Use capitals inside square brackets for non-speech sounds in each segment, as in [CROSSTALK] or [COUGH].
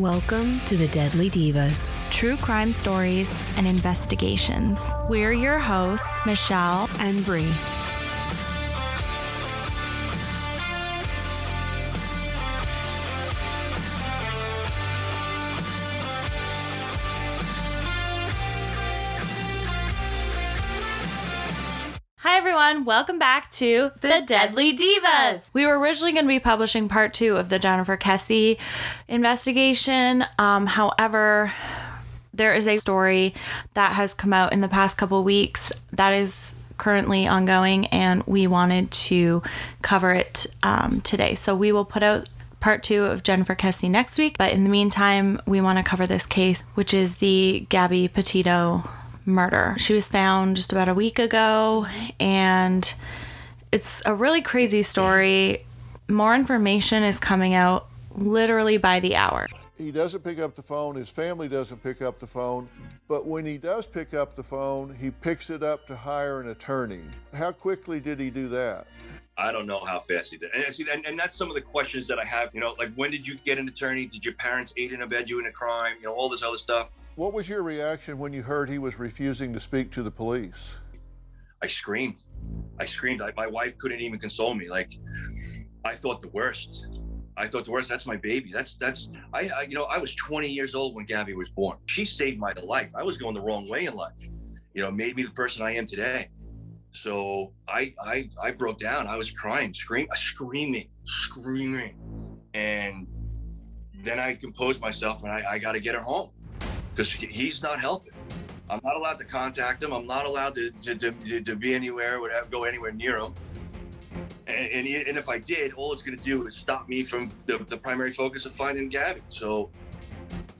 Welcome to the Deadly Divas. True crime stories and investigations. We're your hosts, Michelle and Bree. Back to The, the Deadly Divas. We were originally going to be publishing part two of the Jennifer Kesse investigation. Um, however, there is a story that has come out in the past couple weeks that is currently ongoing, and we wanted to cover it um, today. So we will put out part two of Jennifer Kesse next week. But in the meantime, we want to cover this case, which is the Gabby Petito murder. She was found just about a week ago, and it's a really crazy story. More information is coming out literally by the hour. He doesn't pick up the phone, his family doesn't pick up the phone, but when he does pick up the phone, he picks it up to hire an attorney. How quickly did he do that? I don't know how fast he did. And, see, and, and, that's some of the questions that I have. You know, like when did you get an attorney? Did your parents aid and abet you in a crime? You know, all this other stuff. What was your reaction when you heard he was refusing to speak to the police? I screamed. I screamed. I, my wife couldn't even console me. Like, I thought the worst. I thought the worst. That's my baby. That's that's I, I, you know I was 20 years old when Gabby was born. She saved my life. I was going the wrong way in life. You know, made me the person I am today. So I I I broke down. I was crying, scream, screaming, screaming, and then I composed myself and I, I got to get her home because he's not helping. I'm not allowed to contact him. I'm not allowed to to, to, to be anywhere, whatever, go anywhere near him. And, and, and if I did, all it's going to do is stop me from the, the primary focus of finding Gabby. So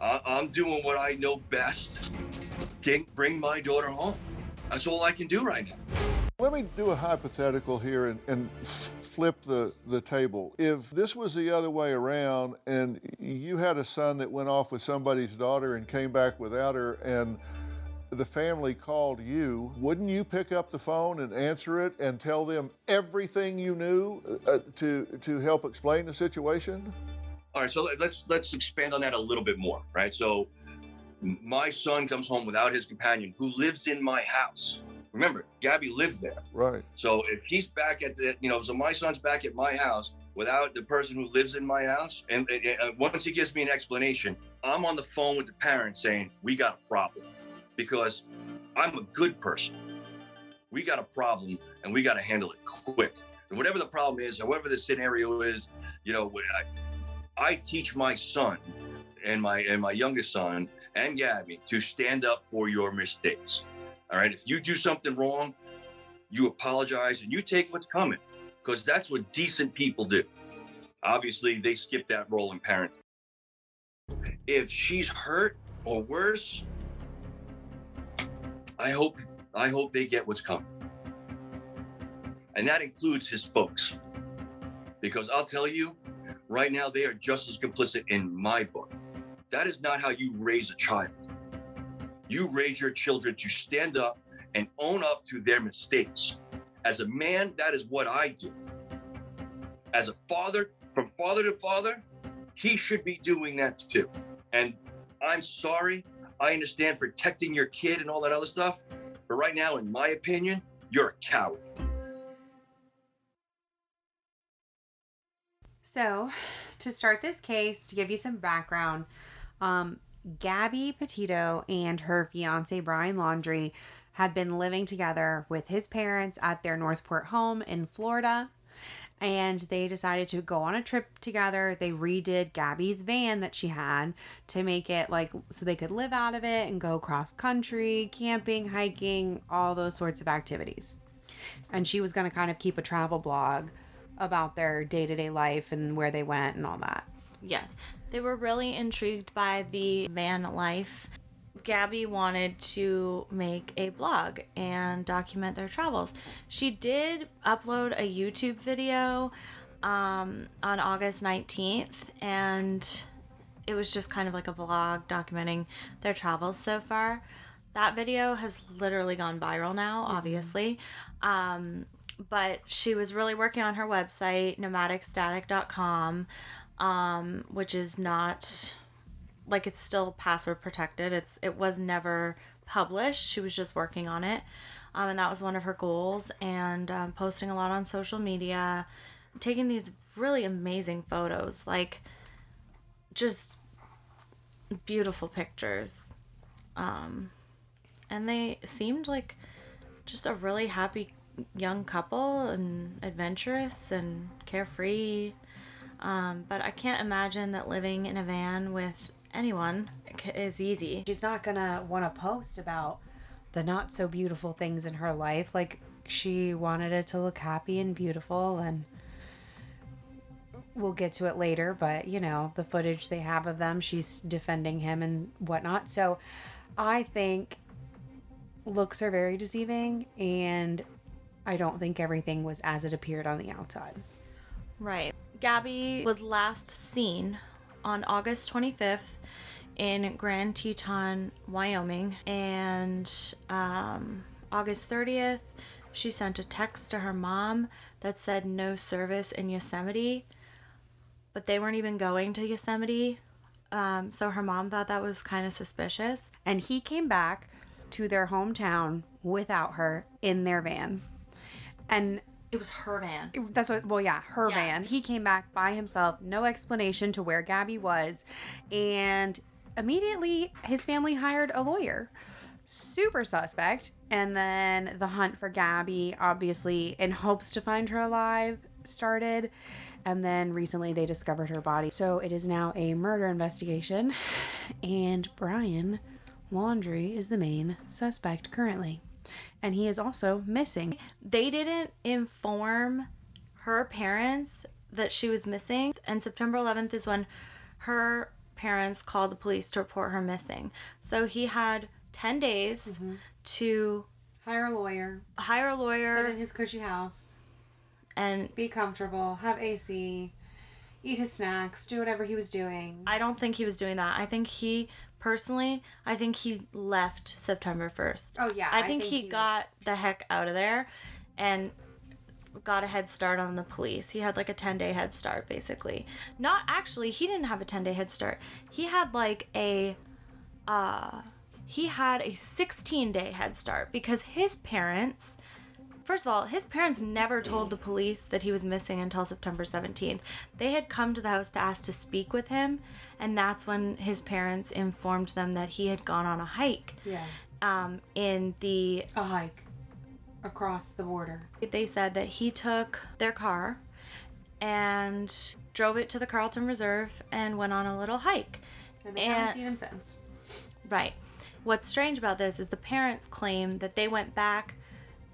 I, I'm doing what I know best. Get, bring my daughter home. That's all I can do right now. Let me do a hypothetical here and, and flip the, the table. If this was the other way around and you had a son that went off with somebody's daughter and came back without her and the family called you, wouldn't you pick up the phone and answer it and tell them everything you knew uh, to, to help explain the situation? All right, so let's let's expand on that a little bit more, right? So my son comes home without his companion who lives in my house Remember, Gabby lived there. Right. So if he's back at the, you know, so my son's back at my house without the person who lives in my house, and, and uh, once he gives me an explanation, I'm on the phone with the parents saying, we got a problem because I'm a good person. We got a problem and we got to handle it quick. And whatever the problem is, however the scenario is, you know, I, I teach my son and my and my youngest son and Gabby to stand up for your mistakes. All right. If you do something wrong, you apologize and you take what's coming because that's what decent people do. Obviously, they skip that role in parenting. If she's hurt or worse, I hope I hope they get what's coming. And that includes his folks. Because I'll tell you, right now they are just as complicit in my book. That is not how you raise a child. You raise your children to stand up and own up to their mistakes. As a man, that is what I do. As a father, from father to father, he should be doing that too. And I'm sorry. I understand protecting your kid and all that other stuff. But right now, in my opinion, you're a coward. So, to start this case, to give you some background, um, Gabby Petito and her fiance Brian Laundrie had been living together with his parents at their Northport home in Florida. And they decided to go on a trip together. They redid Gabby's van that she had to make it like so they could live out of it and go cross country, camping, hiking, all those sorts of activities. And she was going to kind of keep a travel blog about their day to day life and where they went and all that. Yes. They were really intrigued by the van life. Gabby wanted to make a blog and document their travels. She did upload a YouTube video um, on August 19th, and it was just kind of like a vlog documenting their travels so far. That video has literally gone viral now, obviously. Um, but she was really working on her website, nomadicstatic.com um, which is not like it's still password protected. It's it was never published. She was just working on it, um, and that was one of her goals. And um, posting a lot on social media, taking these really amazing photos, like just beautiful pictures. Um, and they seemed like just a really happy young couple and adventurous and carefree. Um, but I can't imagine that living in a van with anyone is easy. She's not gonna want to post about the not so beautiful things in her life. Like she wanted it to look happy and beautiful, and we'll get to it later. But you know, the footage they have of them, she's defending him and whatnot. So I think looks are very deceiving, and I don't think everything was as it appeared on the outside. Right. Gabby was last seen on August 25th in Grand Teton, Wyoming, and um, August 30th, she sent a text to her mom that said no service in Yosemite, but they weren't even going to Yosemite. Um, so her mom thought that was kind of suspicious. And he came back to their hometown without her in their van. And It was her van. That's what, well, yeah, her Yeah. van. He came back by himself, no explanation to where Gabby was. And immediately his family hired a lawyer. Super suspect. And then the hunt for Gabby, obviously, in hopes to find her alive, started. And then recently they discovered her body. So it is now a murder investigation. [SIGHS] And Brian Laundrie is the main suspect currently. And he is also missing. they didn't inform her parents that she was missing. And september 11th is when her parents called the police to report her missing. So he had 10 days mm-hmm. to Hire a lawyer. hire a lawyer, sit in his cushy house, and be comfortable, have AC, eat his snacks, do whatever he was doing. i don't think he was doing that. I think he personally i think he left september 1st oh yeah, I think, he, was- got the heck out of there and got a head start on the police. He had like a 10 day head start basically. Not actually, he didn't have a 10 day head start. He had like a uh he had a 16 day head start because his parents First of all, his parents never told the police that he was missing until September 17th. They had come to the house to ask to speak with him, and that's when his parents informed them that he had gone on a hike yeah um, in the a hike across the border. they said that he took their car and drove it to the Carlton Reserve and went on a little hike. And they And- haven't seen him since. Right. What's strange about this is the parents claim that they went back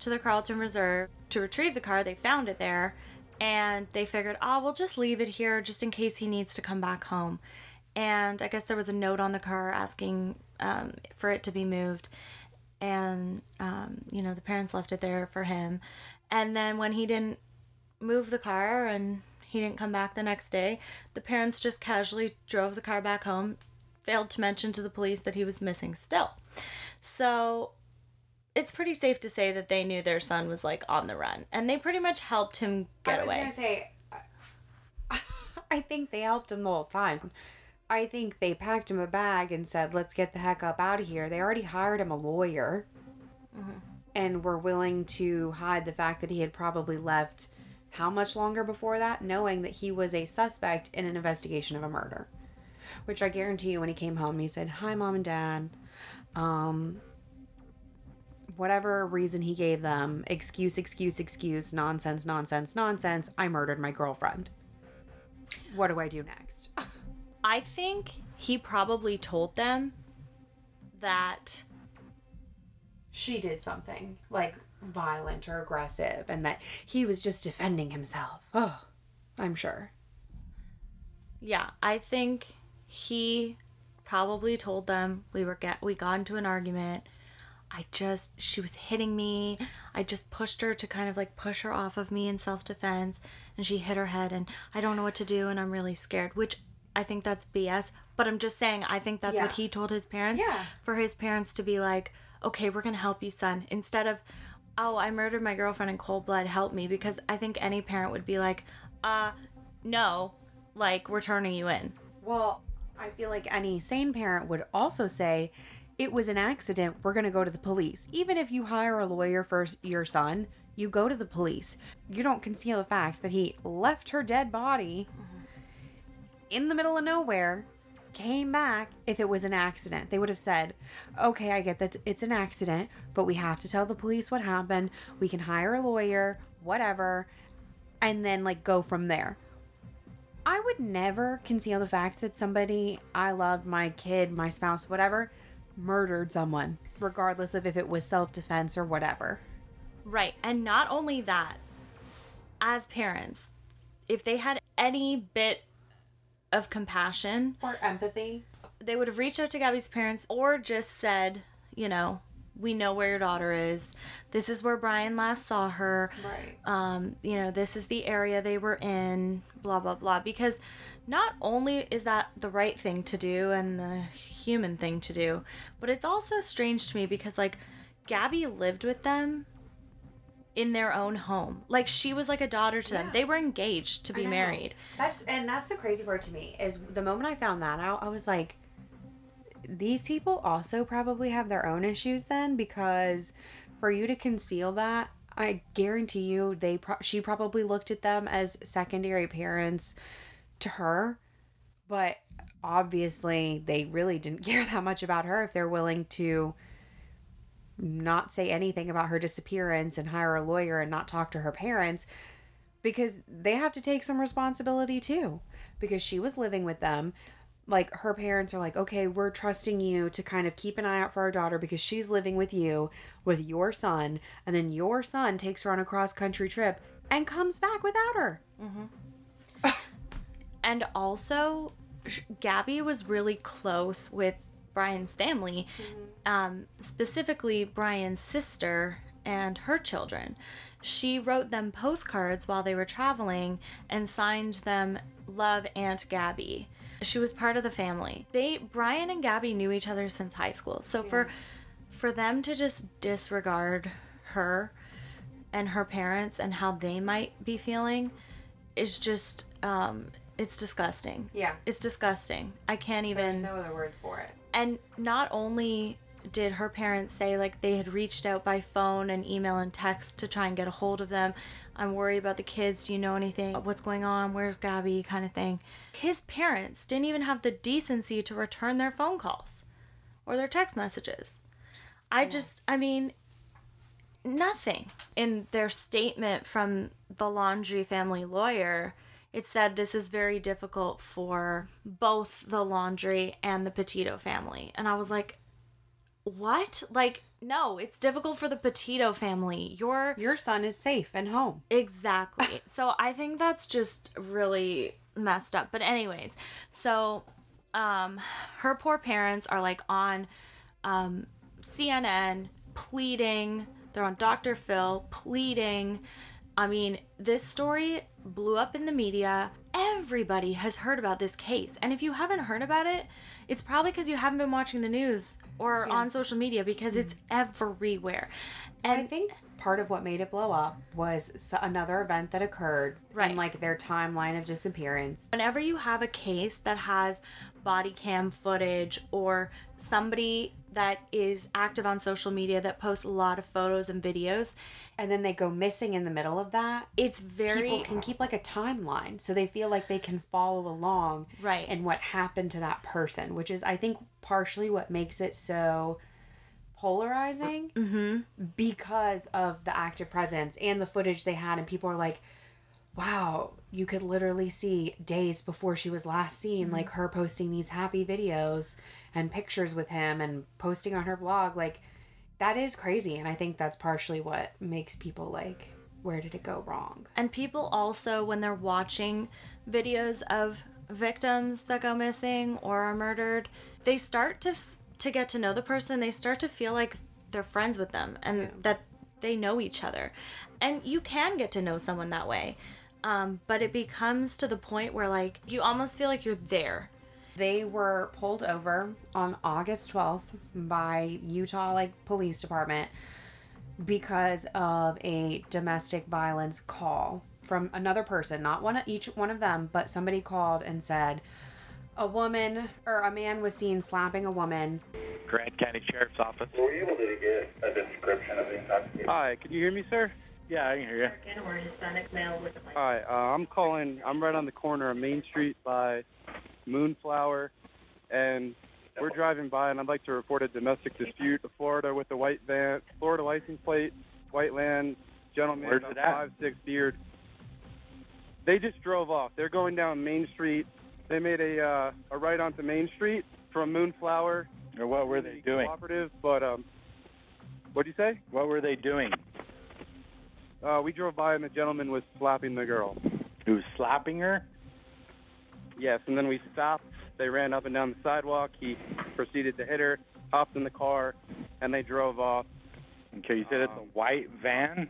to the Carlton Reserve to retrieve the car. They found it there and they figured, oh, we'll just leave it here just in case he needs to come back home. And I guess there was a note on the car asking um, for it to be moved. And, um, you know, the parents left it there for him. And then when he didn't move the car and he didn't come back the next day, the parents just casually drove the car back home, failed to mention to the police that he was missing still. So it's pretty safe to say that they knew their son was like on the run and they pretty much helped him get away. I was away. gonna say, [LAUGHS] I think they helped him the whole time. I think they packed him a bag and said, "Let's get the heck up out of here." They already hired him a lawyer, and were willing to hide the fact that he had probably left. How much longer before that, knowing that he was a suspect in an investigation of a murder, which I guarantee you, when he came home, he said, "Hi, mom and dad." Um, whatever reason he gave them excuse, excuse, excuse, nonsense, nonsense, nonsense. I murdered my girlfriend. What do I do next? [LAUGHS] I think he probably told them that She did something like violent or aggressive, and that he was just defending himself. Oh, I'm sure. yeah, I think he probably told them we were get we got into an argument. I just she was hitting me. I just pushed her to kind of like push her off of me in self-defense and she hit her head and I don't know what to do and I'm really scared, which I think that's BS, but I'm just saying I think that's what he told his parents Yeah. for his parents to be like, "Okay, we're going to help you, son." Instead of, "Oh, I murdered my girlfriend in cold blood, help me." Because I think any parent would be like, "Uh, no, like we're turning you in." Well, I feel like any sane parent would also say it was an accident. We're going to go to the police. Even if you hire a lawyer for your son, you go to the police. You don't conceal the fact that he left her dead body in the middle of nowhere, came back. If it was an accident, they would have said, okay, I get that it's an accident, but we have to tell the police what happened. We can hire a lawyer, whatever, and then like go from there. I would never conceal the fact that somebody I loved, my kid, my spouse, whatever, murdered someone, regardless of if it was self defense or whatever. Right. And not only that, as parents, if they had any bit of compassion, Or empathy. they would have reached out to Gabby's parents or just said, you know, we know where your daughter is. This is where Brian last saw her. Right. Um, you know, this is the area they were in, blah, blah, blah. Because not only is that the right thing to do and the human thing to do, but it's also strange to me because, like, Gabby lived with them in their own home. Like, she was like a daughter to them. They were engaged to be married. That's and that's the crazy part to me is the moment I found that out, I was like, these people also probably have their own issues then because for you to conceal that, I guarantee you they pro- she probably looked at them as secondary parents to her, but obviously they really didn't [LAUGHS] care that much about her if they're willing to not say anything about her disappearance and hire a lawyer and not talk to her parents because they have to take some responsibility too because she was living with them. Like her parents are like okay we're trusting you to kind of keep an eye out for our daughter because she's living with you with your son and then your son takes her on a cross country trip and comes back without her mm-hmm. And also, Gabby was really close with Brian's family, um, specifically Brian's sister and her children. She wrote them postcards while they were traveling and signed them Love Aunt Gabby. She was part of the family. They Brian and Gabby knew each other since high school. So for for them to just disregard her and her parents and how they might be feeling is just um it's disgusting. Yeah. It's disgusting. I can't even There's no other words for it. And not only did her parents say like they had reached out by phone and email and text to try and get a hold of them i'm worried about the kids. Do you know anything? What's going on? Where's gabby? kind of thing. His parents didn't even have the decency to return their phone calls or their text messages. I just i mean nothing in their statement from the Laundrie family lawyer it said this is very difficult for both the Laundrie and the Petito family and i was like what like no it's difficult for the Petito family you're your son is safe and home Exactly. [LAUGHS] so I think that's just really messed up. But anyways, so um her poor parents are like on um CNN pleading, they're on Dr. Phil pleading. I mean, this story blew up in the media. Everybody has heard about this case. And if you haven't heard about it, it's probably because you haven't been watching the news or on social media because it's everywhere. And I think part of what made it blow up was another event that occurred Right. in like their timeline of disappearance. whenever you have a case that has body cam footage or somebody that is active on social media that posts a lot of photos and videos, And then they go missing in the middle of that. it's very People can keep like a timeline so they feel like they can follow along Right. and what happened to that person, which is I think partially what makes it so polarizing Mm-hmm. because of the active presence and the footage they had and people are like wow you could literally see days before she was last seen mm-hmm. like her posting these happy videos and pictures with him and posting on her blog like that is crazy and i think that's partially what makes people like where did it go wrong And people also, when they're watching videos of victims that go missing or are murdered, they start to f- to get to know the person. They start to feel like they're friends with them and that they know each other. And you can get to know someone that way. Um, but it becomes to the point where like you almost feel like you're there. they were pulled over on august 12th by utah like police department because of a domestic violence call from another person not one of each one of them but somebody called and said a woman or a man was seen slapping a woman. Grand County Sheriff's Office. Were you able to get a description of the intoxication? Hi, can you hear me, sir? Yeah, I can hear you. or Hispanic male with a Hi, uh, I'm calling. I'm right on the corner of Main Street by Moonflower, and we're driving by, and I'd like to report a domestic dispute. Florida with a white van, Florida license plate, white land, gentleman, Where's about it at? five six beard. They just drove off. They're going down Main Street. They made a uh, a right onto Main Street from Moonflower. Or what were they doing? Cooperative, but um, what'd you say? What were they doing? Uh, we drove by, and the gentleman was slapping the girl. He was slapping her? Yes, and then we stopped. They ran up and down the sidewalk. He proceeded to hit her, hopped in the car, and they drove off. Okay, you said it's a white van?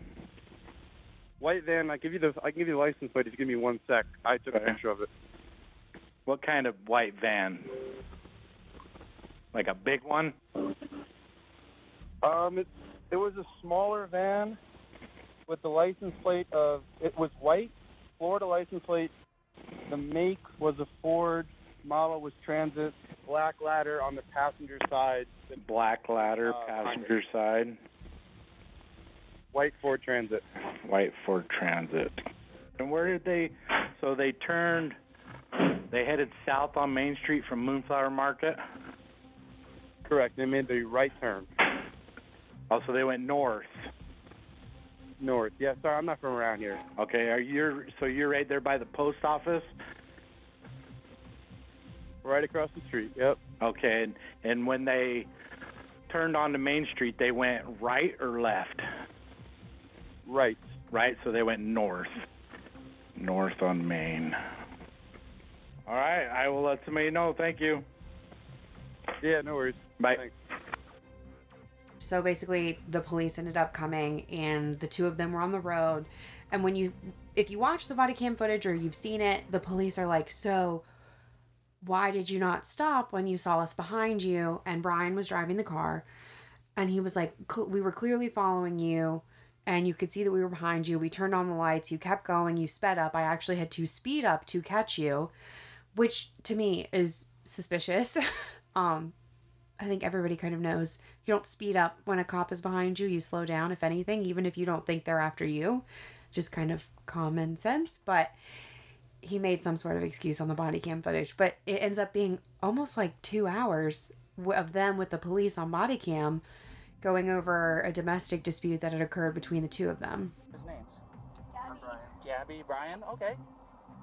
White van. I give you the. I can give you the license plate if you give me one sec. I took a picture of it. What kind of white van? Like a big one? Um, it it was a smaller van with the license plate of. It was white, Florida license plate. The make was a Ford. Model was Transit. Black ladder on the passenger side. Black ladder, Uh, passenger side, White Ford Transit. white Ford Transit. And where did they? So they turned. They headed south on Main Street from Moonflower Market. Correct. They made the right turn Also, they went north. North. Yeah, sorry, I'm not from around here. Okay, are you? So you're right there by the post office. Right across the street. Yep. Okay, and, and when they turned onto Main Street, they went right or left? Right. Right, so they went north. North on Main. All right, I will let somebody know. Thank you. Yeah, no worries. Bye. Thanks. So basically, the police ended up coming, and the two of them were on the road. And when you, if you watch the body cam footage or you've seen it, the police are like, "So, why did you not stop when you saw us behind you?" And Brian was driving the car, and he was like, "We were clearly following you." And you could see that we were behind you. We turned on the lights. You kept going. You sped up. I actually had to speed up to catch you, which to me is suspicious. [LAUGHS] um, I think everybody kind of knows you don't speed up when a cop is behind you. You slow down, if anything, even if you don't think they're after you. Just kind of common sense. But he made some sort of excuse on the body cam footage. But it ends up being almost like two hours of them with the police on body cam going over a domestic dispute that had occurred between the two of them. His name's Gabby. Gabby, Brian. Okay.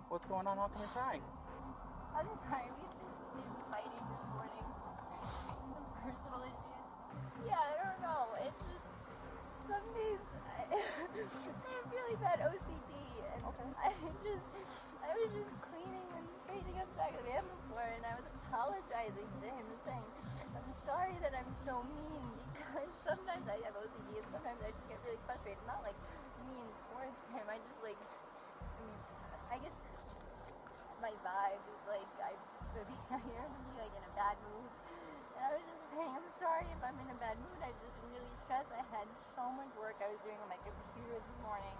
What's going on? How come you're crying? I'm sorry, we've just been fighting this morning. Some personal issues. Yeah, I don't know. It's just some days I, [LAUGHS] I have really bad OCD, and [LAUGHS] I just I was just cleaning and straightening up the back of the van before, and I was apologizing to him and saying, "I'm sorry that I'm so mean [LAUGHS] because sometimes I have OCD and sometimes I just get really frustrated. Not like mean towards him. I just like, mm, I guess my vibe is like I maybe I hear him like in a bad mood. And I was just saying, I'm sorry if I'm in a bad mood. I've just been really stressed. I had so much work I was doing on my computer this morning.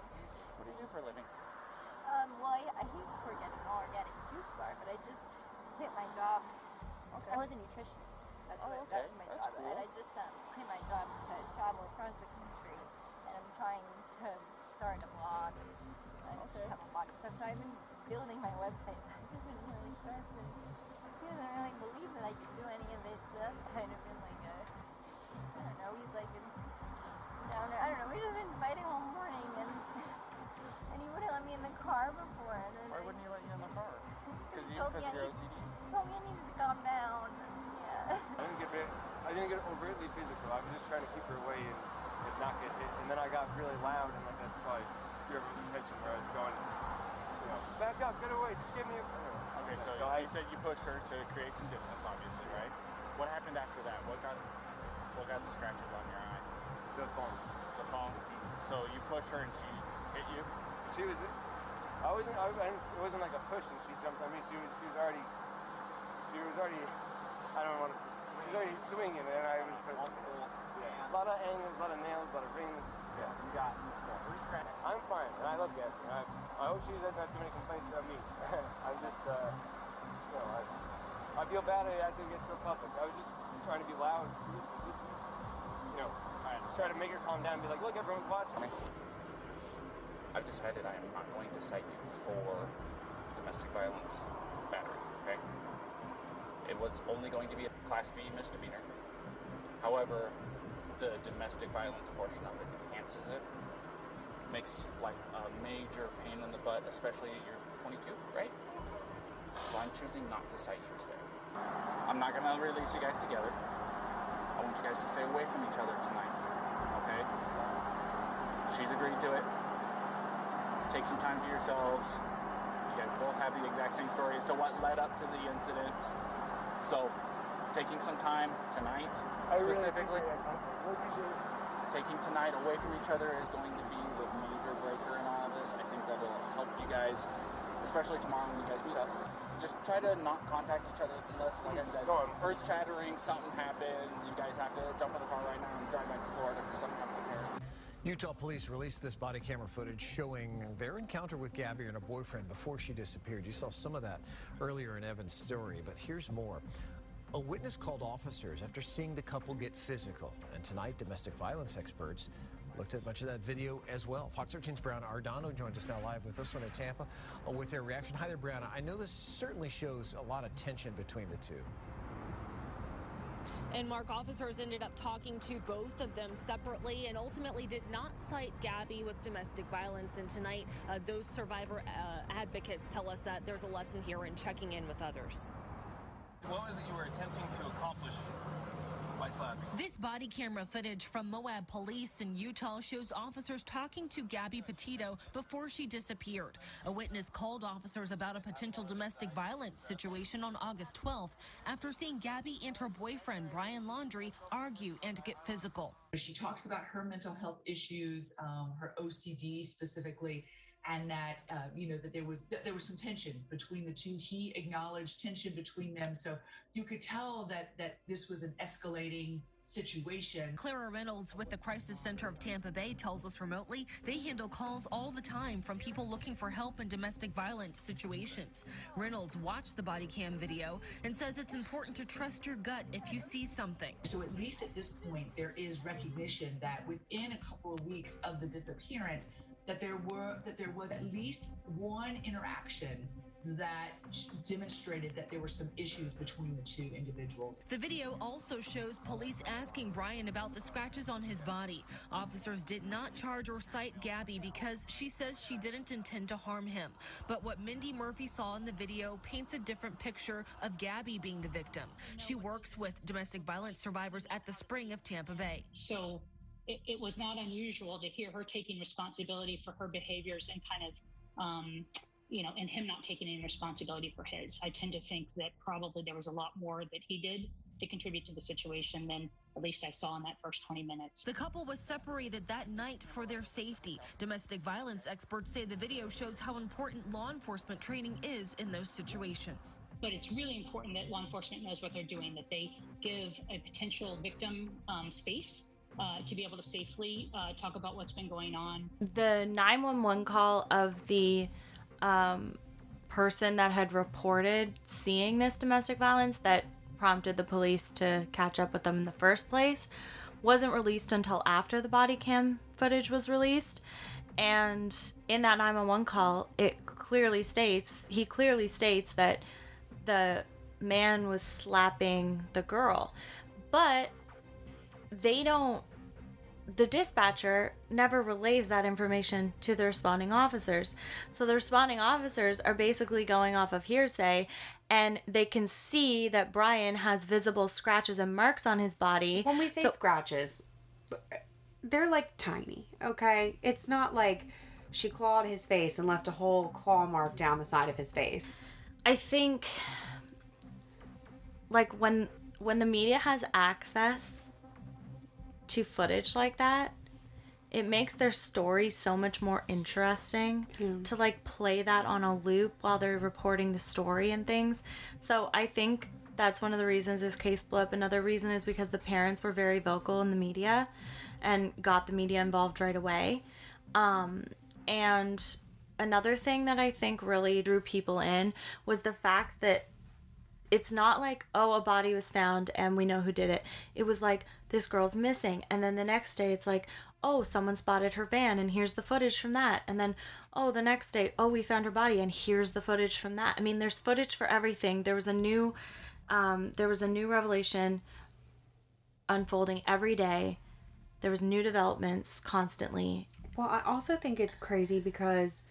What do you do for a living? Um, well, I, I used to work at an organic juice bar, but I just quit my job. Okay. I was a nutritionist. That's Oh, what okay. that's my That's job. cool. And I just um, quit my job to travel across the country, and I'm trying to start a blog. I Okay. have a blog and stuff. So I've been building my website. So [LAUGHS] I've just been really stressed, and he doesn't really believe that I can do any of it. So that's kind of been like a, I don't know. He's like a downer. I don't know. We've just been fighting all morning, and [LAUGHS] and he wouldn't let me in the car before. And Why I- wouldn't he let you in the car? [LAUGHS] Because you, told me because of your need- OCD. [LAUGHS] told me I needed to calm down. Yeah. I didn't get very, I didn't get overtly physical. I was just trying to keep her away and, and not get hit. And then I got really loud and like that's probably his attention where I was going, you know, back up, get away, just give me a. Okay, so, you said you pushed her to create some distance, obviously, right? What happened after that? What got what got the scratches on your eye? the phone. The phone. So you pushed her and she hit you. She was, I wasn't, I, it wasn't like a push and she jumped on me. She was, she was already, she was already, I don't want to, she was already swinging and I was. pushing. Yeah. A lot of angles, a lot of nails, a lot of rings. Yeah. You got scratches. I'm fine, and I look it. I, I hope she doesn't have too many complaints about me. [LAUGHS] I'm just, uh, you know, I, I feel bad I had to get so public. I was just trying to be loud to listen, listen, you know, try to make her calm down and be like, look, everyone's watching. I've decided I am not going to cite you for domestic violence battery, okay? It was only going to be a Class B misdemeanor. However, the domestic violence portion of it enhances it. Makes life a major pain in the butt, especially you're 22, right? So I'm choosing not to cite you today. I'm not gonna release you guys together. I want you guys to stay away from each other tonight, okay? She's agreed to it. Take some time for yourselves. You guys both have the exact same story as to what led up to the incident. So, taking some time tonight, I specifically, appreciate. Really appreciate it. Taking tonight away from each other is going to be the major breaker in all of this. I think that'll help you guys, especially tomorrow when you guys meet up. Just try to not contact each other unless, like I said, earth shattering, something happens. You guys have to jump in the car right now and drive back to Florida because something happened to parents. Utah police released this body camera footage showing their encounter with Gabby and her boyfriend before she disappeared. You saw some of that earlier in Evan's story, but here's more. A witness called officers after seeing the couple get physical. And tonight, domestic violence experts looked at much of that video as well. Fox 13's Briona Arradondo joined us now live with this one in Tampa uh, with their reaction. Hi there, Briona. I know this certainly shows a lot of tension between the two. And Mark, officers ended up talking to both of them separately and ultimately did not cite Gabby with domestic violence. And tonight, uh, those survivor uh, advocates tell us that there's a lesson here in checking in with others. What was it you were attempting to accomplish by slapping? This body camera footage from Moab police in Utah shows officers talking to Gabby Petito before she disappeared. A witness called officers about a potential domestic violence situation on August 12th after seeing Gabby and her boyfriend, Brian Laundrie, argue and get physical. She talks about her mental health issues, um, her OCD specifically, and that uh, you know that there was that there was some tension between the two. He acknowledged tension between them, so you could tell that that this was an escalating situation. Clara Reynolds with the Crisis Center of Tampa Bay tells us remotely they handle calls all the time from people looking for help in domestic violence situations. Reynolds watched the body cam video and says it's important to trust your gut if you see something. So at least at this point, there is recognition that within a couple of weeks of the disappearance, that there were that there was at least one interaction that demonstrated that there were some issues between the two individuals. The video also shows police asking Brian about the scratches on his body. Officers did not charge or cite Gabby because she says she didn't intend to harm him. But what Mindy Murphy saw in the video paints a different picture of Gabby being the victim. She works with domestic violence survivors at the Spring of Tampa Bay. So it, it was not unusual to hear her taking responsibility for her behaviors and kind of um, you know, and him not taking any responsibility for his. I tend to think that probably there was a lot more that he did to contribute to the situation than at least I saw in that first 20 minutes. The couple was separated that night for their safety. Domestic violence experts say the video shows how important law enforcement training is in those situations. But it's really important that law enforcement knows what they're doing, that they give a potential victim um, space uh, to be able to safely uh, talk about what's been going on. The 911 call of the um, person that had reported seeing this domestic violence that prompted the police to catch up with them in the first place wasn't released until after the body cam footage was released. And in that 911 call, it clearly states, he clearly states that the man was slapping the girl. But they don't the dispatcher never relays that information to the responding officers. So the responding officers are basically going off of hearsay and they can see that Brian has visible scratches and marks on his body. When we say So- scratches, they're like tiny, okay? It's not like she clawed his face and left a whole claw mark down the side of his face. I think like when when the media has access to footage like that, it makes their story so much more interesting to like play that on a loop while they're reporting the story and things. So I think that's one of the reasons this case blew up. Another reason is because the parents were very vocal in the media and got the media involved right away. Um, and another thing that I think really drew people in was the fact that it's not like oh a body was found and we know who did it it was like this girl's missing. And then the next day it's like oh someone spotted her van and here's the footage from that. And then oh the next day oh we found her body and here's the footage from that. I mean there's footage for everything. There was a new um, there was a new revelation unfolding every day. There was new developments constantly. Well, I also think it's crazy because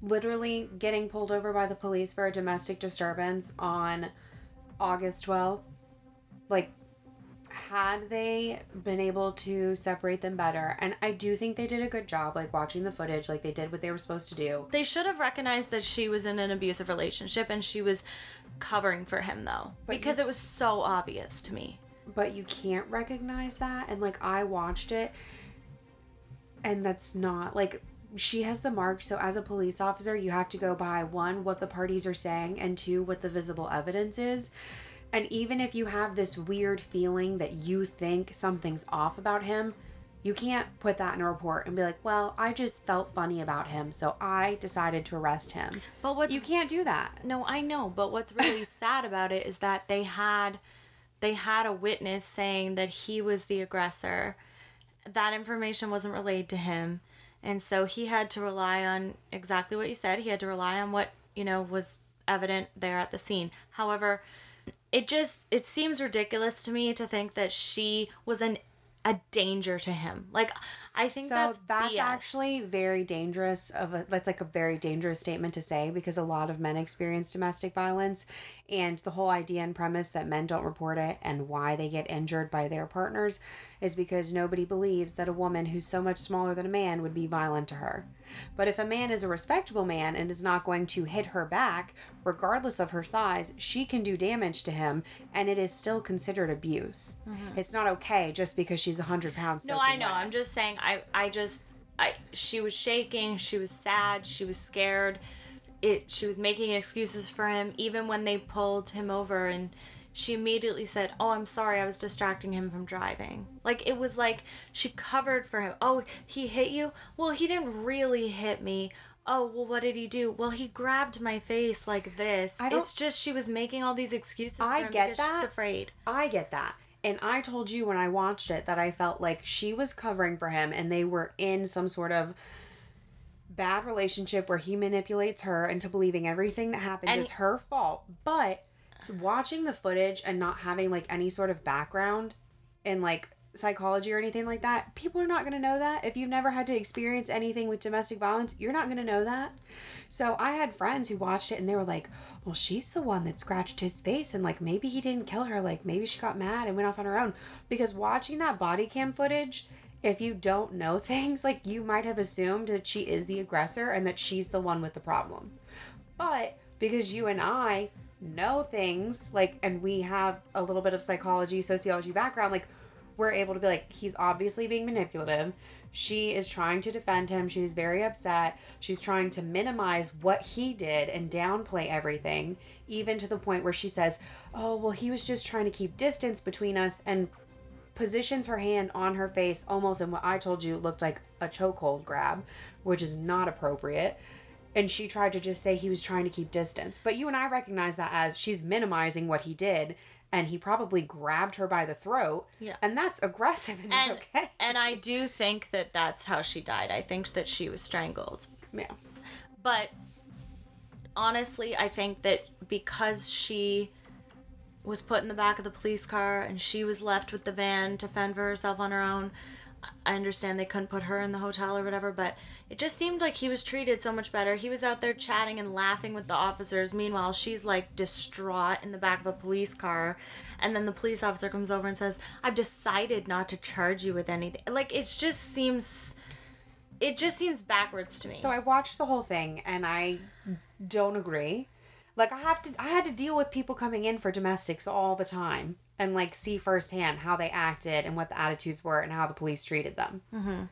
literally getting pulled over by the police for a domestic disturbance on August 12th, like, had they been able to separate them better, and I do think they did a good job, like, watching the footage, like, they did what they were supposed to do. they should have recognized that she was in an abusive relationship and she was covering for him though because it was so obvious to me But you can't recognize that, and, like, I watched it, and that's not, like, she has the mark, so as a police officer, you have to go by one, what the parties are saying, and two, what the visible evidence is. And even if you have this weird feeling that you think something's off about him, you can't put that in a report and be like, well, I just felt funny about him, so I decided to arrest him. But what's You can't do that. No, I know, but what's really [LAUGHS] sad about it is that they had they had a witness saying that he was the aggressor. That information wasn't relayed to him. And so he had to rely on exactly what you said. He had to rely on what, you know, was evident there at the scene. However, it just it seems ridiculous to me to think that she was an a danger to him. Like I think so that's that's BS. actually very dangerous of a that's like a very dangerous statement to say because a lot of men experience domestic violence and the whole idea and premise that men don't report it and why they get injured by their partners is because nobody believes that a woman who's so much smaller than a man would be violent to her. But if a man is a respectable man and is not going to hit her back, regardless of her size, she can do damage to him and it is still considered abuse. Mhm. It's not okay just because she's 100 pounds. No, I know. I'm just saying. I I just I she was shaking. She was sad. She was scared. It. She was making excuses for him, even when they pulled him over, and she immediately said, "Oh, I'm sorry. I was distracting him from driving." Like it was like she covered for him. Oh, he hit you? Well, he didn't really hit me. Oh, well, what did he do? Well, he grabbed my face like this. I don't- it's just she was making all these excuses. I for him get because that. She's afraid. I get that. And I told you when I watched it that I felt like she was covering for him and they were in some sort of bad relationship where he manipulates her into believing everything that happens And- is her fault. But watching the footage and not having like any sort of background in like psychology or anything like that, people are not going to know that. If you've never had to experience anything with domestic violence, you're not going to know that. So I had friends who watched it and they were like, well, she's the one that scratched his face and like maybe he didn't kill her. Like maybe she got mad and went off on her own. Because watching that body cam footage, if you don't know [LAUGHS] things, like you might have assumed that she is the aggressor and that she's the one with the problem. But because you and I know things, like, and we have a little bit of psychology, sociology background, like, we're able to be like, he's obviously being manipulative. She is trying to defend him. She's very upset. She's trying to minimize what he did and downplay everything, even to the point where she says, Oh, well, he was just trying to keep distance between us and positions her hand on her face almost in what I told you looked like a chokehold grab, which is not appropriate. And she tried to just say he was trying to keep distance. But you and I recognize that as she's minimizing what he did and he probably grabbed her by the throat. Yeah. And that's aggressive and, and okay. and I do think that that's how she died. I think that she was strangled. Yeah. But honestly, I think that because she was put in the back of the police car and she was left with the van to fend for herself on her own. I understand they couldn't put her in the hotel or whatever, but it just seemed like he was treated so much better. He was out there chatting and laughing with the officers. Meanwhile, she's like distraught in the back of a police car. And then the police officer comes over and says, I've decided not to charge you with anything. Like, it just seems. It just seems backwards to me. So I watched the whole thing and I don't agree. Like I have to I had to deal with people coming in for domestics all the time and like see firsthand how they acted and what the attitudes were and how the police treated them. mm-hmm.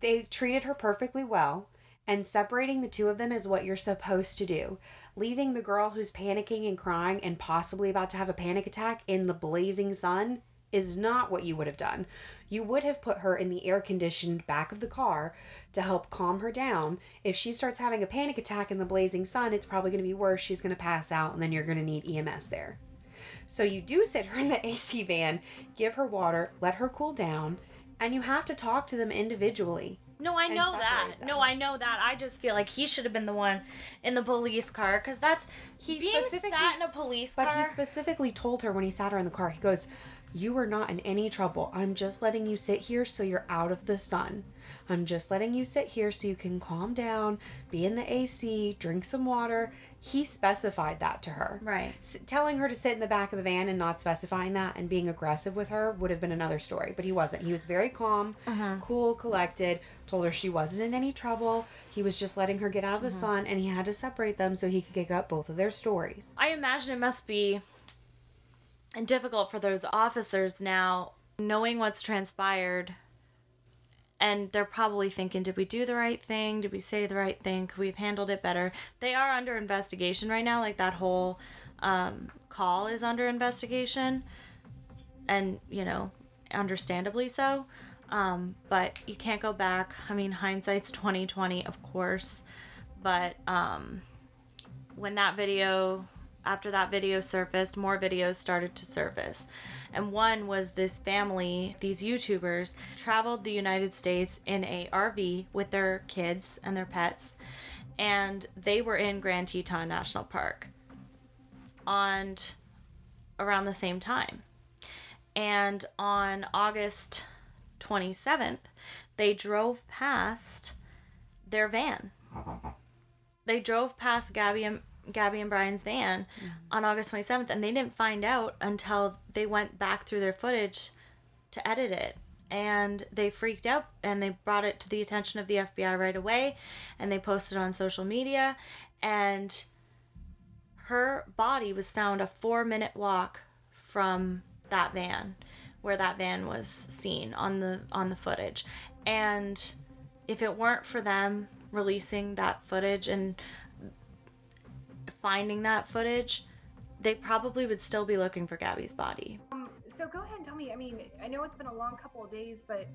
They treated her perfectly well and separating the two of them is what you're supposed to do. Leaving the girl who's panicking and crying and possibly about to have a panic attack in the blazing sun is not what you would have done. You would have put her in the air conditioned back of the car to help calm her down. If she starts having a panic attack in the blazing sun, it's probably going to be worse. She's going to pass out, and then you're going to need EMS there. So you do sit her in the [LAUGHS] AC van, give her water, let her cool down, and you have to talk to them individually. No, I know that. separate No, I know that. I just feel like he should have been the one in the police car because that's He being specifically- sat in a police But car. But he specifically told her when he sat her in the car, he goes, You are not in any trouble. I'm just letting you sit here so you're out of the sun. I'm just letting you sit here so you can calm down, be in the AC, drink some water. He specified that to her. Right. S- telling her to sit in the back of the van and not specifying that and being aggressive with her would have been another story. But he wasn't. He was very calm, Uh-huh. cool, collected, told her she wasn't in any trouble. He was just letting her get out of the Uh-huh. sun and he had to separate them so he could get up both of their stories. I imagine it must be difficult for those officers now, knowing what's transpired. And they're probably thinking, did we do the right thing? Did we say the right thing? Could we have handled it better? They are under investigation right now. Like that whole um, call is under investigation. And, you know, understandably so. Um, but you can't go back. I mean, hindsight's 2020, of course. But um, when that video after that video surfaced more videos started to surface. And one was this family these youtubers traveled the united states in a rv with their kids and their pets and they were in grand teton national park on around the same time. And on august 27th they drove past their van. [LAUGHS] They drove past Gabby and Gabby and Brian's van mm-hmm. on August 27th and they didn't find out until they went back through their footage to edit it. And they freaked out and they brought it to the attention of the FBI right away and they posted on social media and her body was found a 4 minute walk from that van where that van was seen on the on the footage. And if it weren't for them releasing that footage and finding that footage, they probably would still be looking for Gabby's body. Um, so go ahead and tell me. I mean, I know it's been a long couple of days, but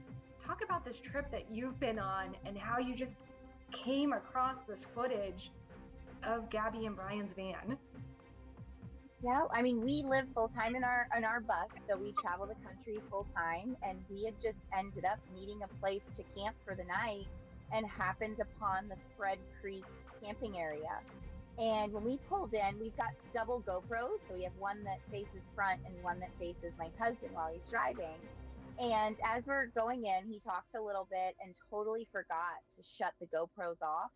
talk about this trip that you've been on and how you just came across this footage of Gabby and Brian's van. Yeah, I mean, we live full time in our in our bus, so we travel the country full time, and we had just ended up needing a place to camp for the night, and happened upon the Spread Creek camping area. And when we pulled in, we've got double GoPros, so we have one that faces front and one that faces my husband while he's driving. And as we're going in, he talked a little bit and totally forgot to shut the GoPros off.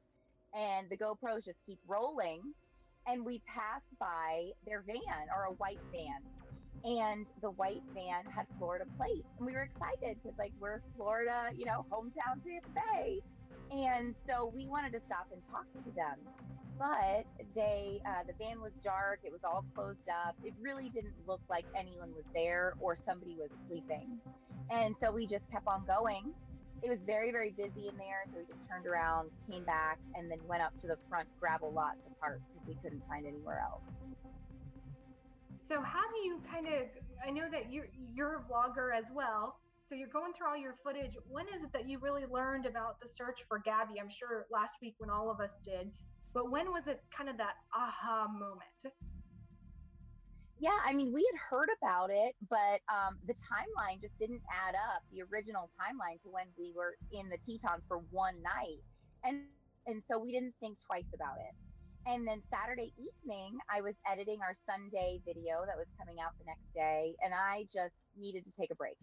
And the GoPros just keep rolling. And we pass by their van or a white van. And the white van had florida plates. And we were excited because like we're florida you know hometown tampa bay. And so we wanted to stop and talk to them but they uh, the van was dark it was all closed up it really didn't look like anyone was there or somebody was sleeping and so we just kept on going it was very very busy in there so we just turned around came back and then went up to the front gravel lot to park because we couldn't find anywhere else So how do you kind of? I know that you're you're a vlogger as well. So you're going through all your footage. When is it that you really learned about the search for Gabby? I'm sure last week when all of us did, but when was it kind of that aha moment? yeah i mean we had heard about it but um, the timeline just didn't add up the original timeline to when we were in the tetons for one night. And and so we didn't think twice about it. And then saturday evening i was editing our sunday video that was coming out the next day and i just needed to take a break.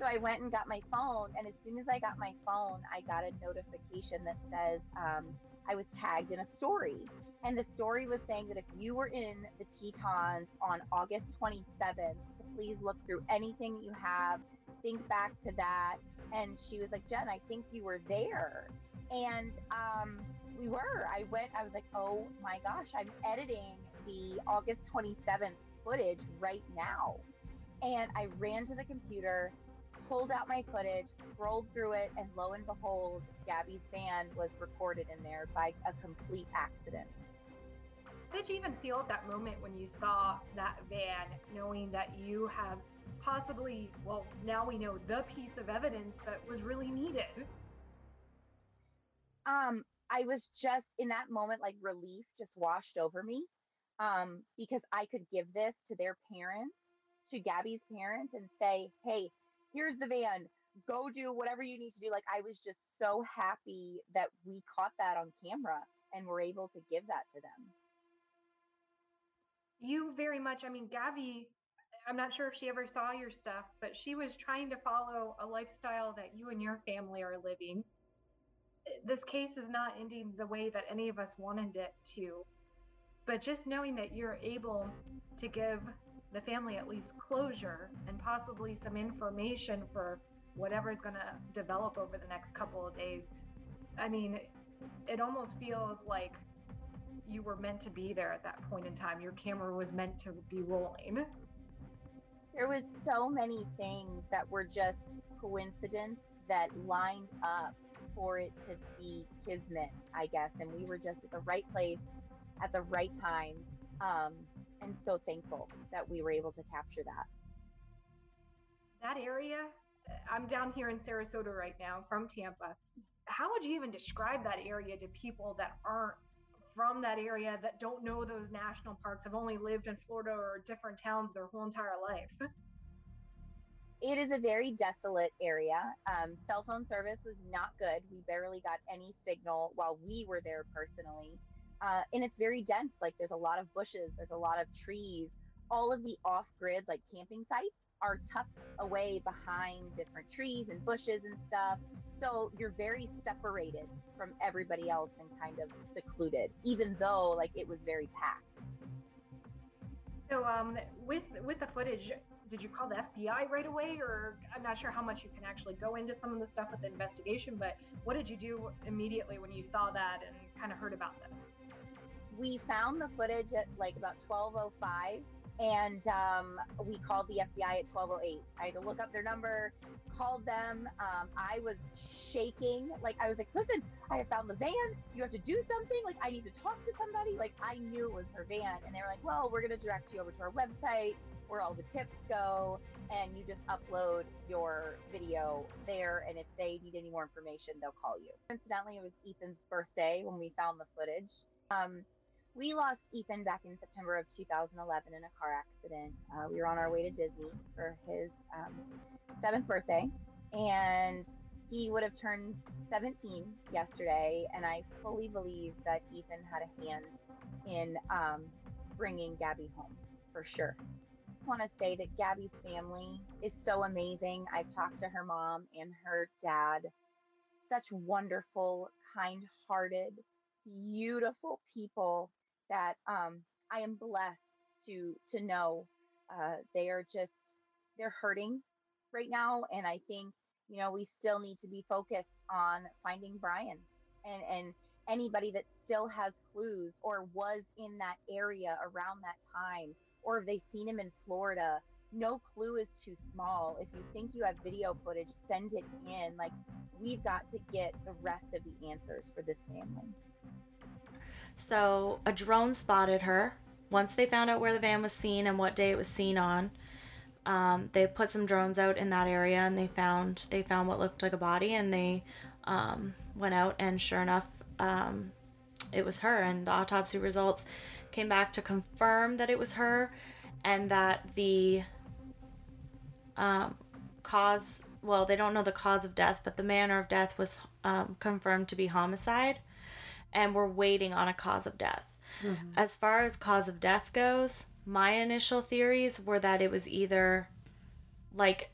So i went and got my phone and as soon as i got my phone i got a notification that says um, i was tagged in a story and the story was saying that if you were in the Tetons on August 27th, to please look through anything you have, think back to that. And she was like, Jen, I think you were there. And um, we were. I went, I was like, oh my gosh, I'm editing the August 27th footage right now. And I ran to the computer, pulled out my footage, scrolled through it, and lo and behold, Gabby's van was recorded in there by a complete accident. Did you even feel at that moment when you saw that van, knowing that you have possibly, well, now we know the piece of evidence that was really needed. Um, I was just in that moment, like relief just washed over me. Um, because I could give this to their parents, to Gabby's parents, and say, hey, here's the van. Go do whatever you need to do. Like, I was just so happy that we caught that on camera and were able to give that to them. You very much, I mean, Gabby, I'm not sure if she ever saw your stuff, but she was trying to follow a lifestyle that you and your family are living. This case is not ending the way that any of us wanted it to. But just knowing that you're able to give the family at least closure and possibly some information for whatever's going to develop over the next couple of days. I mean, it almost feels like you were meant to be there at that point in time. Your camera was meant to be rolling. There was so many things that were just coincidence that lined up for it to be kismet, I guess, and we were just at the right place at the right time. Um, and so thankful that we were able to capture that. That area, I'm down here in Sarasota right now from Tampa. How would you even describe that area to people that aren't from that area that don't know those national parks, have only lived in Florida or different towns their whole entire life? It is a very desolate area. Um, cell phone service was not good. We barely got any signal while we were there personally. Uh, and it's very dense. Like there's a lot of bushes, there's a lot of trees. All of the off grid, like camping sites, are tucked away behind different trees and bushes and stuff. So you're very separated from everybody else and kind of secluded, even though like it was very packed. So um, with with the footage, did you call the FBI right away, or I'm not sure how much you can actually go into some of the stuff with the investigation, but what did you do immediately when you saw that and kind of heard about this? We found the footage at like about 1205 and um, we called the FBI at 1208. I had to look up their number, called them. Um, I was shaking. Like, I was like, listen, I have found the van. You have to do something. Like, I need to talk to somebody. Like, I knew it was her van. And they were like, well, we're going to direct you over to our website where all the tips go. And you just upload your video there. And if they need any more information, they'll call you. Incidentally, it was Ethan's birthday when we found the footage. Um, we lost Ethan back in September of 2011 in a car accident. Uh, we were on our way to Disney for his um, seventh birthday, and he would have turned 17 yesterday. And I fully believe that Ethan had a hand in um, bringing Gabby home for sure. I want to say that Gabby's family is so amazing. I've talked to her mom and her dad, such wonderful, kind hearted, beautiful people that um, I am blessed to to know uh, they are just they're hurting right now, and I think you know we still need to be focused on finding Brian and and anybody that still has clues or was in that area around that time, or have they've seen him in Florida. No clue is too small. If you think you have video footage, send it in. Like, we've got to get the rest of the answers for this family. So a drone spotted her. Once they found out where the van was seen and what day it was seen on, um, they put some drones out in that area and they found they found what looked like a body and they um, went out and sure enough um, it was her and the autopsy results came back to confirm that it was her and that the um, cause well they don't know the cause of death but the manner of death was um, confirmed to be homicide and we're waiting on a cause of death. Mm-hmm. As far as cause of death goes, my initial theories were that it was either like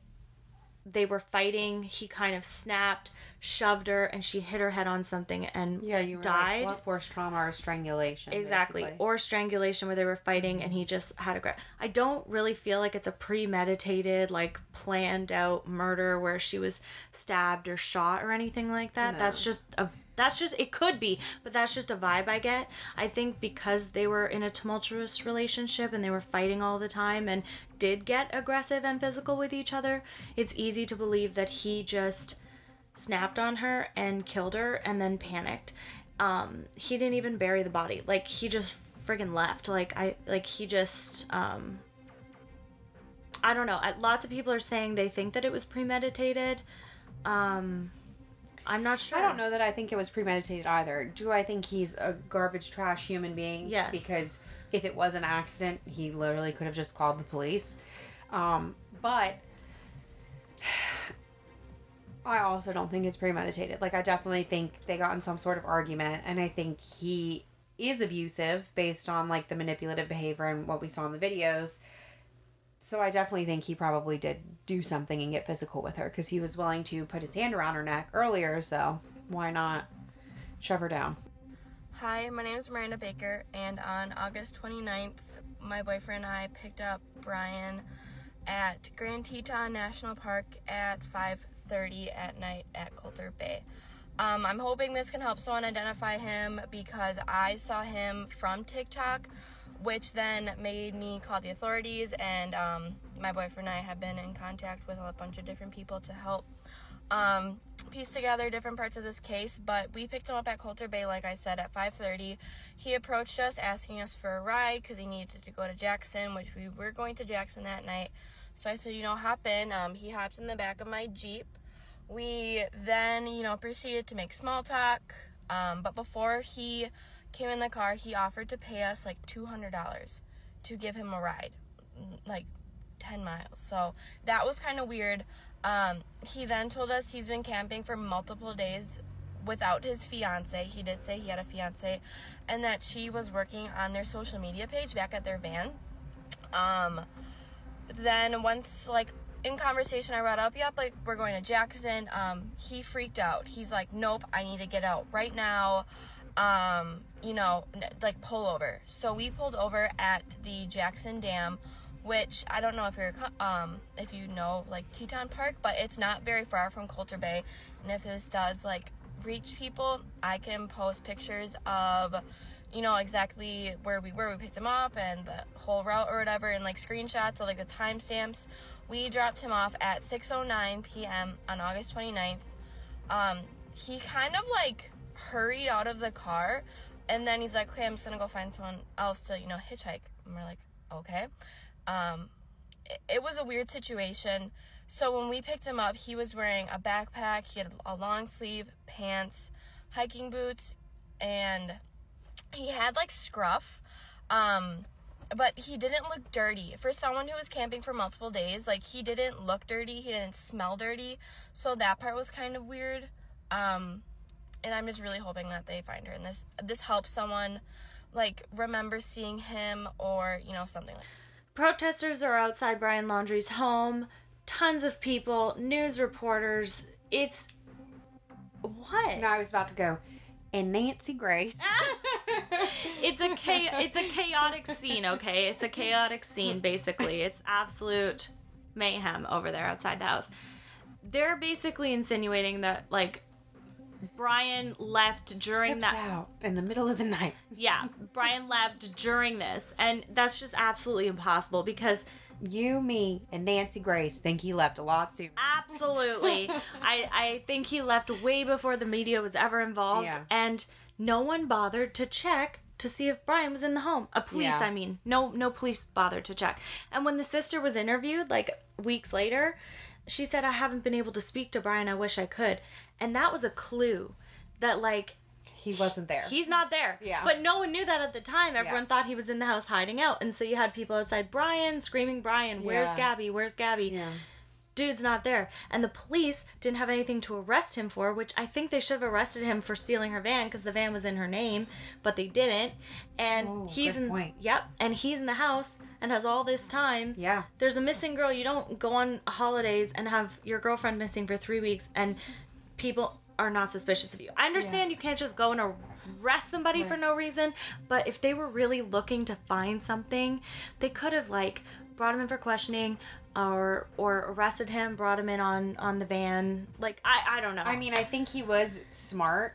they were fighting, he kind of snapped, shoved her, and she hit her head on something and yeah, you died. Like, force trauma or strangulation. Exactly, basically. or strangulation where they were fighting and he just had a grab. I don't really feel like it's a premeditated, like planned out murder where she was stabbed or shot or anything like that. No. That's just a that's just it could be but that's just a vibe i get i think because they were in a tumultuous relationship and they were fighting all the time and did get aggressive and physical with each other it's easy to believe that he just snapped on her and killed her and then panicked um he didn't even bury the body like he just friggin left like i like he just um I don't know. Lots of people are saying they think that it was premeditated. Um, I'm not sure. I don't know that I think it was premeditated either. Do I think he's a garbage trash human being? Yes. Because if it was an accident, he literally could have just called the police. Um, but [SIGHS] I also don't think it's premeditated. Like I definitely think they got in some sort of argument and I think he is abusive based on like the manipulative behavior and what we saw in the videos. So I definitely think he probably did do something and get physical with her because he was willing to put his hand around her neck earlier. So why not shove her down? Hi, my name is Miranda Baker, and on August 29th, my boyfriend and I picked up Brian at Grand Teton National Park at 5:30 at night at Colter Bay. Um, I'm hoping this can help someone identify him because I saw him from TikTok, which then made me call the authorities. And um, my boyfriend and I have been in contact with a bunch of different people to help um, piece together different parts of this case. But we picked him up at Colter Bay, like I said, at 5:30. He approached us asking us for a ride because he needed to go to Jackson, which we were going to Jackson that night. So I said, you know, hop in. Um, he hopped in the back of my Jeep. We then, you know, proceeded to make small talk. Um, but before he came in the car, he offered to pay us like $200 to give him a ride, like 10 miles. So that was kind of weird. Um, he then told us he's been camping for multiple days without his fiance. He did say he had a fiance, and that she was working on their social media page back at their van. Um, then once like in conversation I brought up, yep, like we're going to Jackson. Um, he freaked out. He's like, nope, I need to get out right now. Um, you know, like pull over. So we pulled over at the Jackson Dam, which I don't know if you're um if you know like Teton Park, but it's not very far from Colter Bay. And if this does like reach people, I can post pictures of you know exactly where we were we picked him up and the whole route or whatever and like screenshots of like the timestamps we dropped him off at 6.09 p.m on august 29th um he kind of like hurried out of the car and then he's like okay i'm just gonna go find someone else to you know hitchhike. And we're like okay. Um it, was a weird situation. So when we picked him up he was wearing a backpack he had a long sleeve pants hiking boots and he had like scruff um but he didn't look dirty. For someone who was camping for multiple days like he didn't look dirty he didn't smell dirty so that part was kind of weird. Um and i'm just really hoping that they find her and this this helps someone like remember seeing him or you know something like Protesters are outside Brian Laundrie's home. Tons of people, news reporters. It's what? No, I was about to go. And Nancy Grace. [LAUGHS] it's a cha- it's a chaotic scene, okay? It's a chaotic scene basically. It's absolute mayhem over there outside the house. They're basically insinuating that like Brian left during Slipped that out in the middle of the night. [LAUGHS] yeah, Brian left during this, and that's just absolutely impossible because you, me, and Nancy Grace think he left a lot sooner. absolutely, [LAUGHS] I I think he left way before the media was ever involved, Yeah. and no one bothered to check to see if Brian was in the home. A police, Yeah. I mean, no no police bothered to check. And when the sister was interviewed, like weeks later, she said, "I haven't been able to speak to Brian. I wish I could," and that was a clue that like he wasn't there. He's not there. Yeah. But no one knew that at the time. Everyone thought he was in the house hiding out. And so you had people outside Brian screaming, Brian, where's Yeah. Gabby? Where's Gabby? Yeah. Dude's not there. And the police didn't have anything to arrest him for, which I think they should have arrested him for stealing her van because the van was in her name, but they didn't. And Oh, he's in point. Yep. And he's in the house and has all this time. Yeah. There's a missing girl. You don't go on holidays and have your girlfriend missing for three weeks and people are not suspicious of you. I understand you can't just go and arrest somebody for no reason, but if they were really looking to find something, they could have like brought him in for questioning or or arrested him, brought him in on on the van. Like I I don't know. I mean, I think he was smart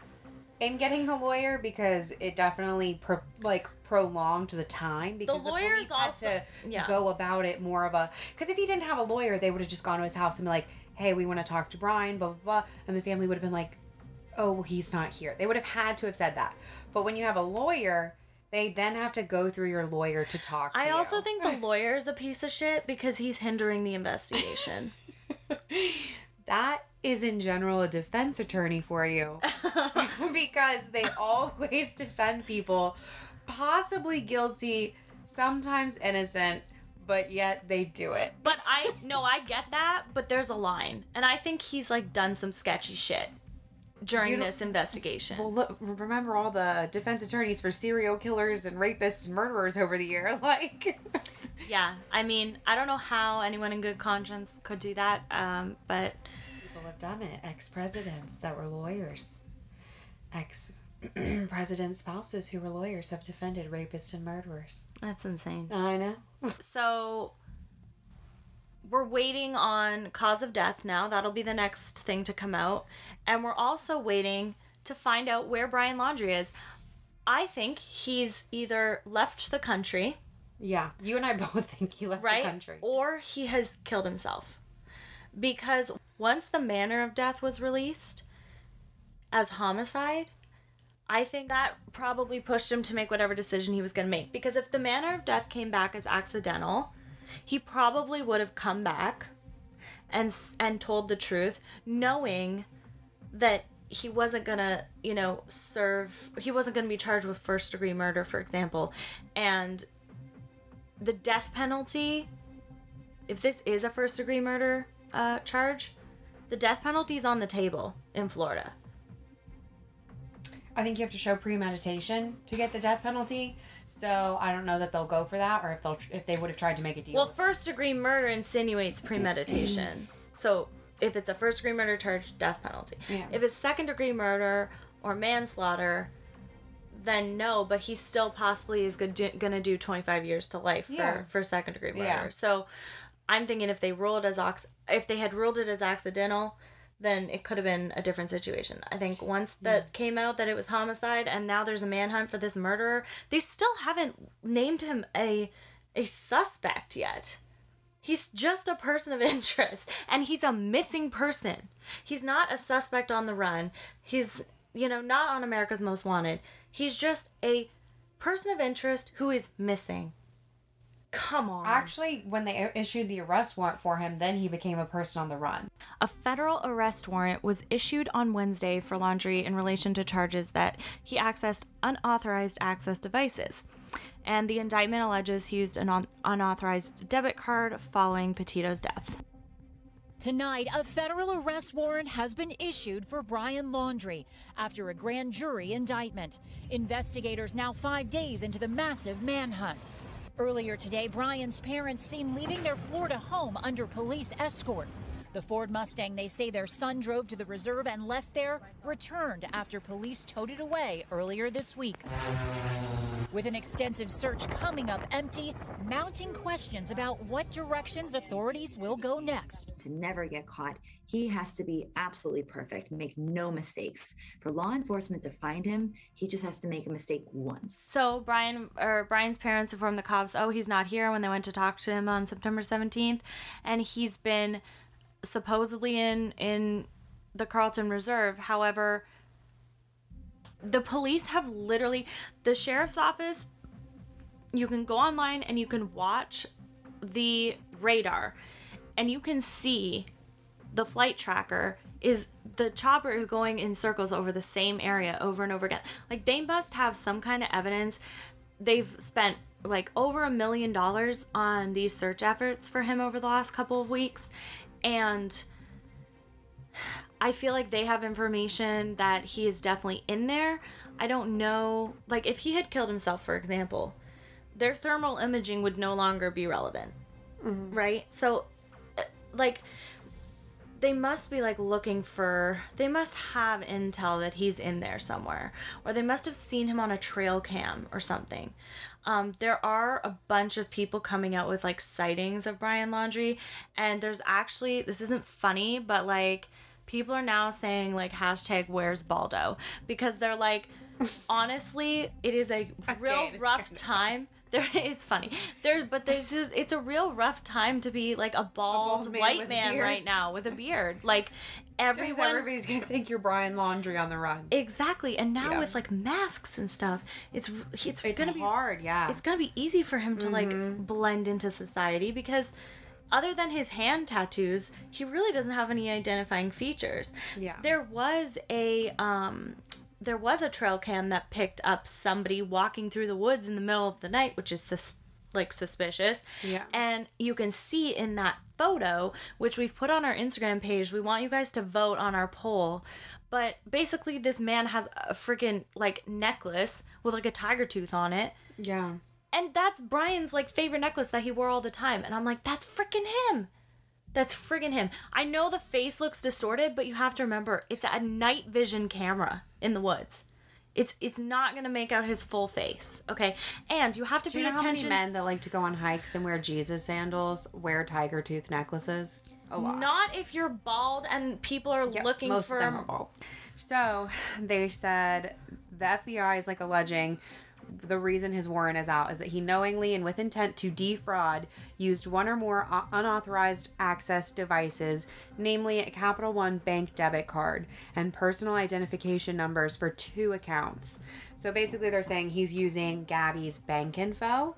in getting the lawyer because it definitely pro- like prolonged the time because the, lawyers police had to yeah. go about it more of a because if he didn't have a lawyer, they would have just gone to his house and be like, "Hey, we want to talk to Brian," blah blah blah, and the family would have been like, "Oh, well, he's not here." They would have had to have said that. But when you have a lawyer, They then have to go through your lawyer to talk to I you. also think the [LAUGHS] lawyer's a piece of shit because he's hindering the investigation. [LAUGHS] that is in general a defense attorney for you [LAUGHS] because they always defend people possibly guilty sometimes innocent but yet they do it but I no, I get that, but there's a line. And I think he's like done some sketchy shit during this investigation. well look remember all the defense attorneys for serial killers and rapists and murderers over the year [LAUGHS] like yeah, I mean, I don't know how anyone in good conscience could do that, um, but people have done it ex-presidents that were lawyers ex [CLEARS THROAT] president spouses who were lawyers have defended rapists and murderers that's insane. i know So we're waiting on cause of death now. That'll be the next thing to come out. And we're also waiting to find out where Brian Laundrie is. I think he's either left the country, yeah you and i [LAUGHS] both think he left right? the country Or he has killed himself. Because once the manner of death was released as homicide, I think that probably pushed him to make whatever decision he was going to make. Because if the manner of death came back as accidental, he probably would have come back and and told the truth, knowing that he wasn't gonna, you know, serve. He wasn't gonna be charged with first degree murder, for example, and the death penalty. If this is a first degree murder uh, charge, the death penalty is on the table in Florida. I think you have to show premeditation to get the death penalty. So I don't know that they'll go for that, or if they'll if they would have tried to make a deal. Well, first degree murder insinuates premeditation. so if it's a first degree murder charge, death penalty. Yeah. If it's second degree murder or manslaughter, then no, but he still possibly is going to do 25 years to life for, for second degree murder. Yeah. So I'm thinking if they ruled as ox- if they had ruled it as accidental, then it could have been a different situation. I think once that came out that it was homicide and now there's a manhunt for this murderer, they still haven't named him a a suspect yet. He's just a person of [LAUGHS] interest and he's a missing person. He's not a suspect on the run. He's, you know, not on America's Most Wanted. He's just a person of interest who is missing. Come on. Actually, when they issued the arrest warrant for him, then he became a person on the run. A federal arrest warrant was issued on Wednesday for Laundrie in relation to charges that he accessed unauthorized access devices. And the indictment alleges he used an un- unauthorized debit card following Petito's death. Tonight, a federal arrest warrant has been issued for Brian Laundrie after a grand jury indictment. Investigators now five days into the massive manhunt. Earlier today, Brian's parents seen leaving their Florida home under police escort. The Ford Mustang they say their son drove to the reserve and left there returned after police towed it away earlier this week. With an extensive search coming up empty, mounting questions about what directions authorities will go next. to never get caught. He has to be absolutely perfect, make no mistakes. For law enforcement to find him, he just has to make a mistake once. So Brian or Brian's parents informed the cops, "Oh, he's not here." When they went to talk to him on September seventeenth, and he's been supposedly in in the Carlton Reserve. However, the police have literally the sheriff's office. You can go online and you can watch the radar, and you can see the flight tracker is the chopper is going in circles over the same area over and over again. Like they must have some kind of evidence. They've spent like over a million dollars on these search efforts for him over the last couple of weeks and I feel like they have information that he is definitely in there. I don't know like if he had killed himself for example, their thermal imaging would no longer be relevant. Right? So uh, like they must be like looking for they must have intel that he's in there somewhere or they must have seen him on a trail cam or something um, there are a bunch of people coming out with like sightings of brian laundrie and there's actually this isn't funny but like people are now saying like hashtag where's baldo? Because they're like [LAUGHS] honestly it is a real rough time There, [LAUGHS] it's funny. There, but there's it's a real rough time to be like a bald, bald man white man right now with a beard. [LAUGHS] Like Everyone, everybody's gonna think you're Brian Laundrie on the run. exactly. And now Yeah. with like masks and stuff, it's it's, It's gonna be hard, yeah. It's gonna be easy for him to Mhm. like blend into society because. Other than his hand tattoos, he really doesn't have any identifying features. Yeah. There was a um there was a trail cam that picked up somebody walking through the woods in the middle of the night, which is sus- like suspicious. Yeah. And you can see in that photo, which we've put on our Instagram page, we want you guys to vote on our poll. But basically, this man has a freaking like necklace with like a tiger tooth on it. Yeah. And that's Brian's like favorite necklace that he wore all the time. And I'm like, that's freaking him. That's friggin' him. I know the face looks distorted, but you have to remember it's a night vision camera in the woods. It's it's not gonna make out his full face, okay? And you have to Do you pay know how many men that like to go on hikes and wear Jesus sandals wear tiger tooth necklaces? A lot. Not if you're bald and people are looking most for of them are bald. So they said the FBI is like alleging the reason his warrant is out is that he knowingly and with intent to defraud used one or more unauthorized access devices, namely a Capital One bank debit card and personal identification numbers for two accounts. So basically, they're saying he's using Gabby's bank info,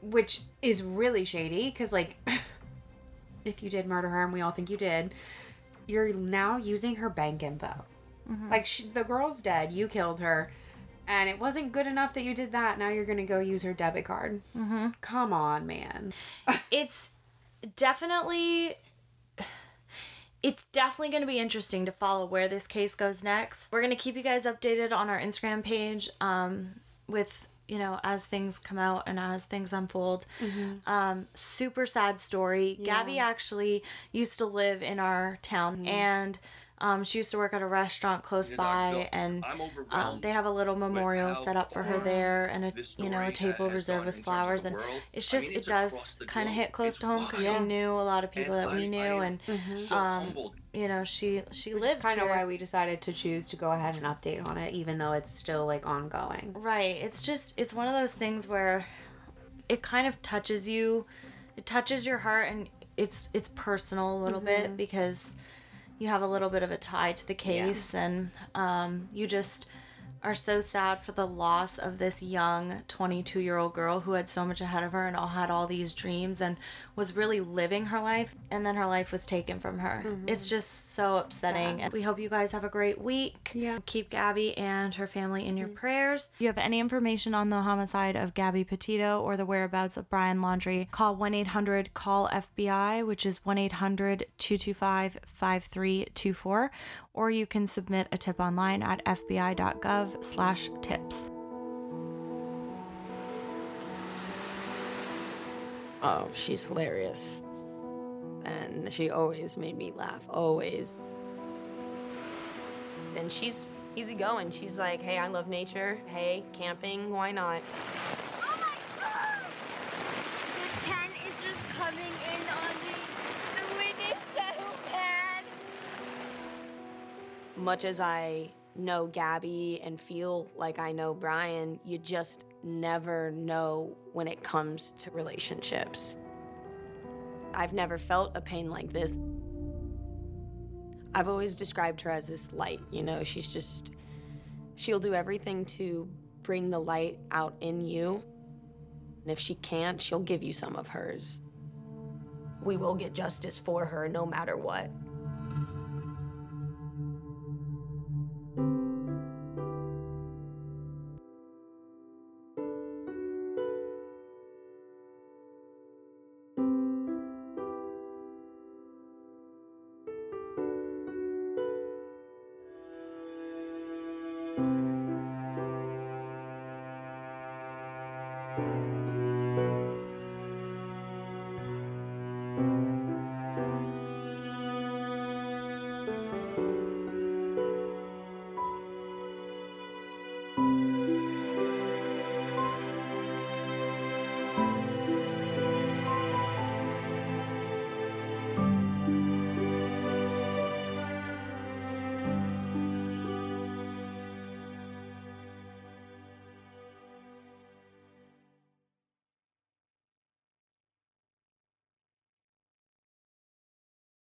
which is really shady because, like, [LAUGHS] if you did murder her and we all think you did, you're now using her bank info. Mm-hmm. Like she, the girl's dead, you killed her, and it wasn't good enough that you did that. Now you're gonna go use her debit card. Mm-hmm. Come on, man. [LAUGHS] it's definitely it's definitely going to be interesting to follow where this case goes next. We're going to keep you guys updated on our Instagram page um, with you know as things come out and as things unfold. Mhm. Um, super sad story. Yeah. Gabby actually used to live in our town Mhm. and. Um, she used to work at a restaurant close You know, by, Bill, and um, they have a little memorial set up for her there, and a you know a table reserved with in terms of flowers, and world. it's I just mean, it does kind of hit close It's to home because wild. she knew a lot of people And that we knew, and so um, you know she she Which lived is kind of here. why we decided to choose to go ahead and update on it, even though it's still like ongoing. Right. It's just it's one of those things where it kind of touches you. It touches your heart and it's it's personal a little Mhm. bit because you have a little bit of a tie to the case and um, you just are so sad for the loss of this young 22 year old girl who had so much ahead of her and all had all these dreams and was really living her life and then her life was taken from her. Mhm. it's just so upsetting. And we hope you guys have a great week. Yeah. keep gabby and her family in your prayers. If you have any information on the homicide of gabby petito or the whereabouts of brian laundrie call 1-800-CALL-FBI which is 1-800-225-5324 or you can submit a tip online at fbi.gov slash tips Oh, she's hilarious. And she always made me laugh, always. And she's easygoing. She's like, hey, I love nature. Hey, camping, why not? The tent is just coming in on me. The wind is so bad. Much as I know Gabby and feel like I know Brian, you just never know when it comes to relationships. I've never felt a pain like this. I've always described her as this light, you know, she's just, she'll do everything to bring the light out in you. And if she can't, she'll give you some of hers. We will get justice for her no matter what.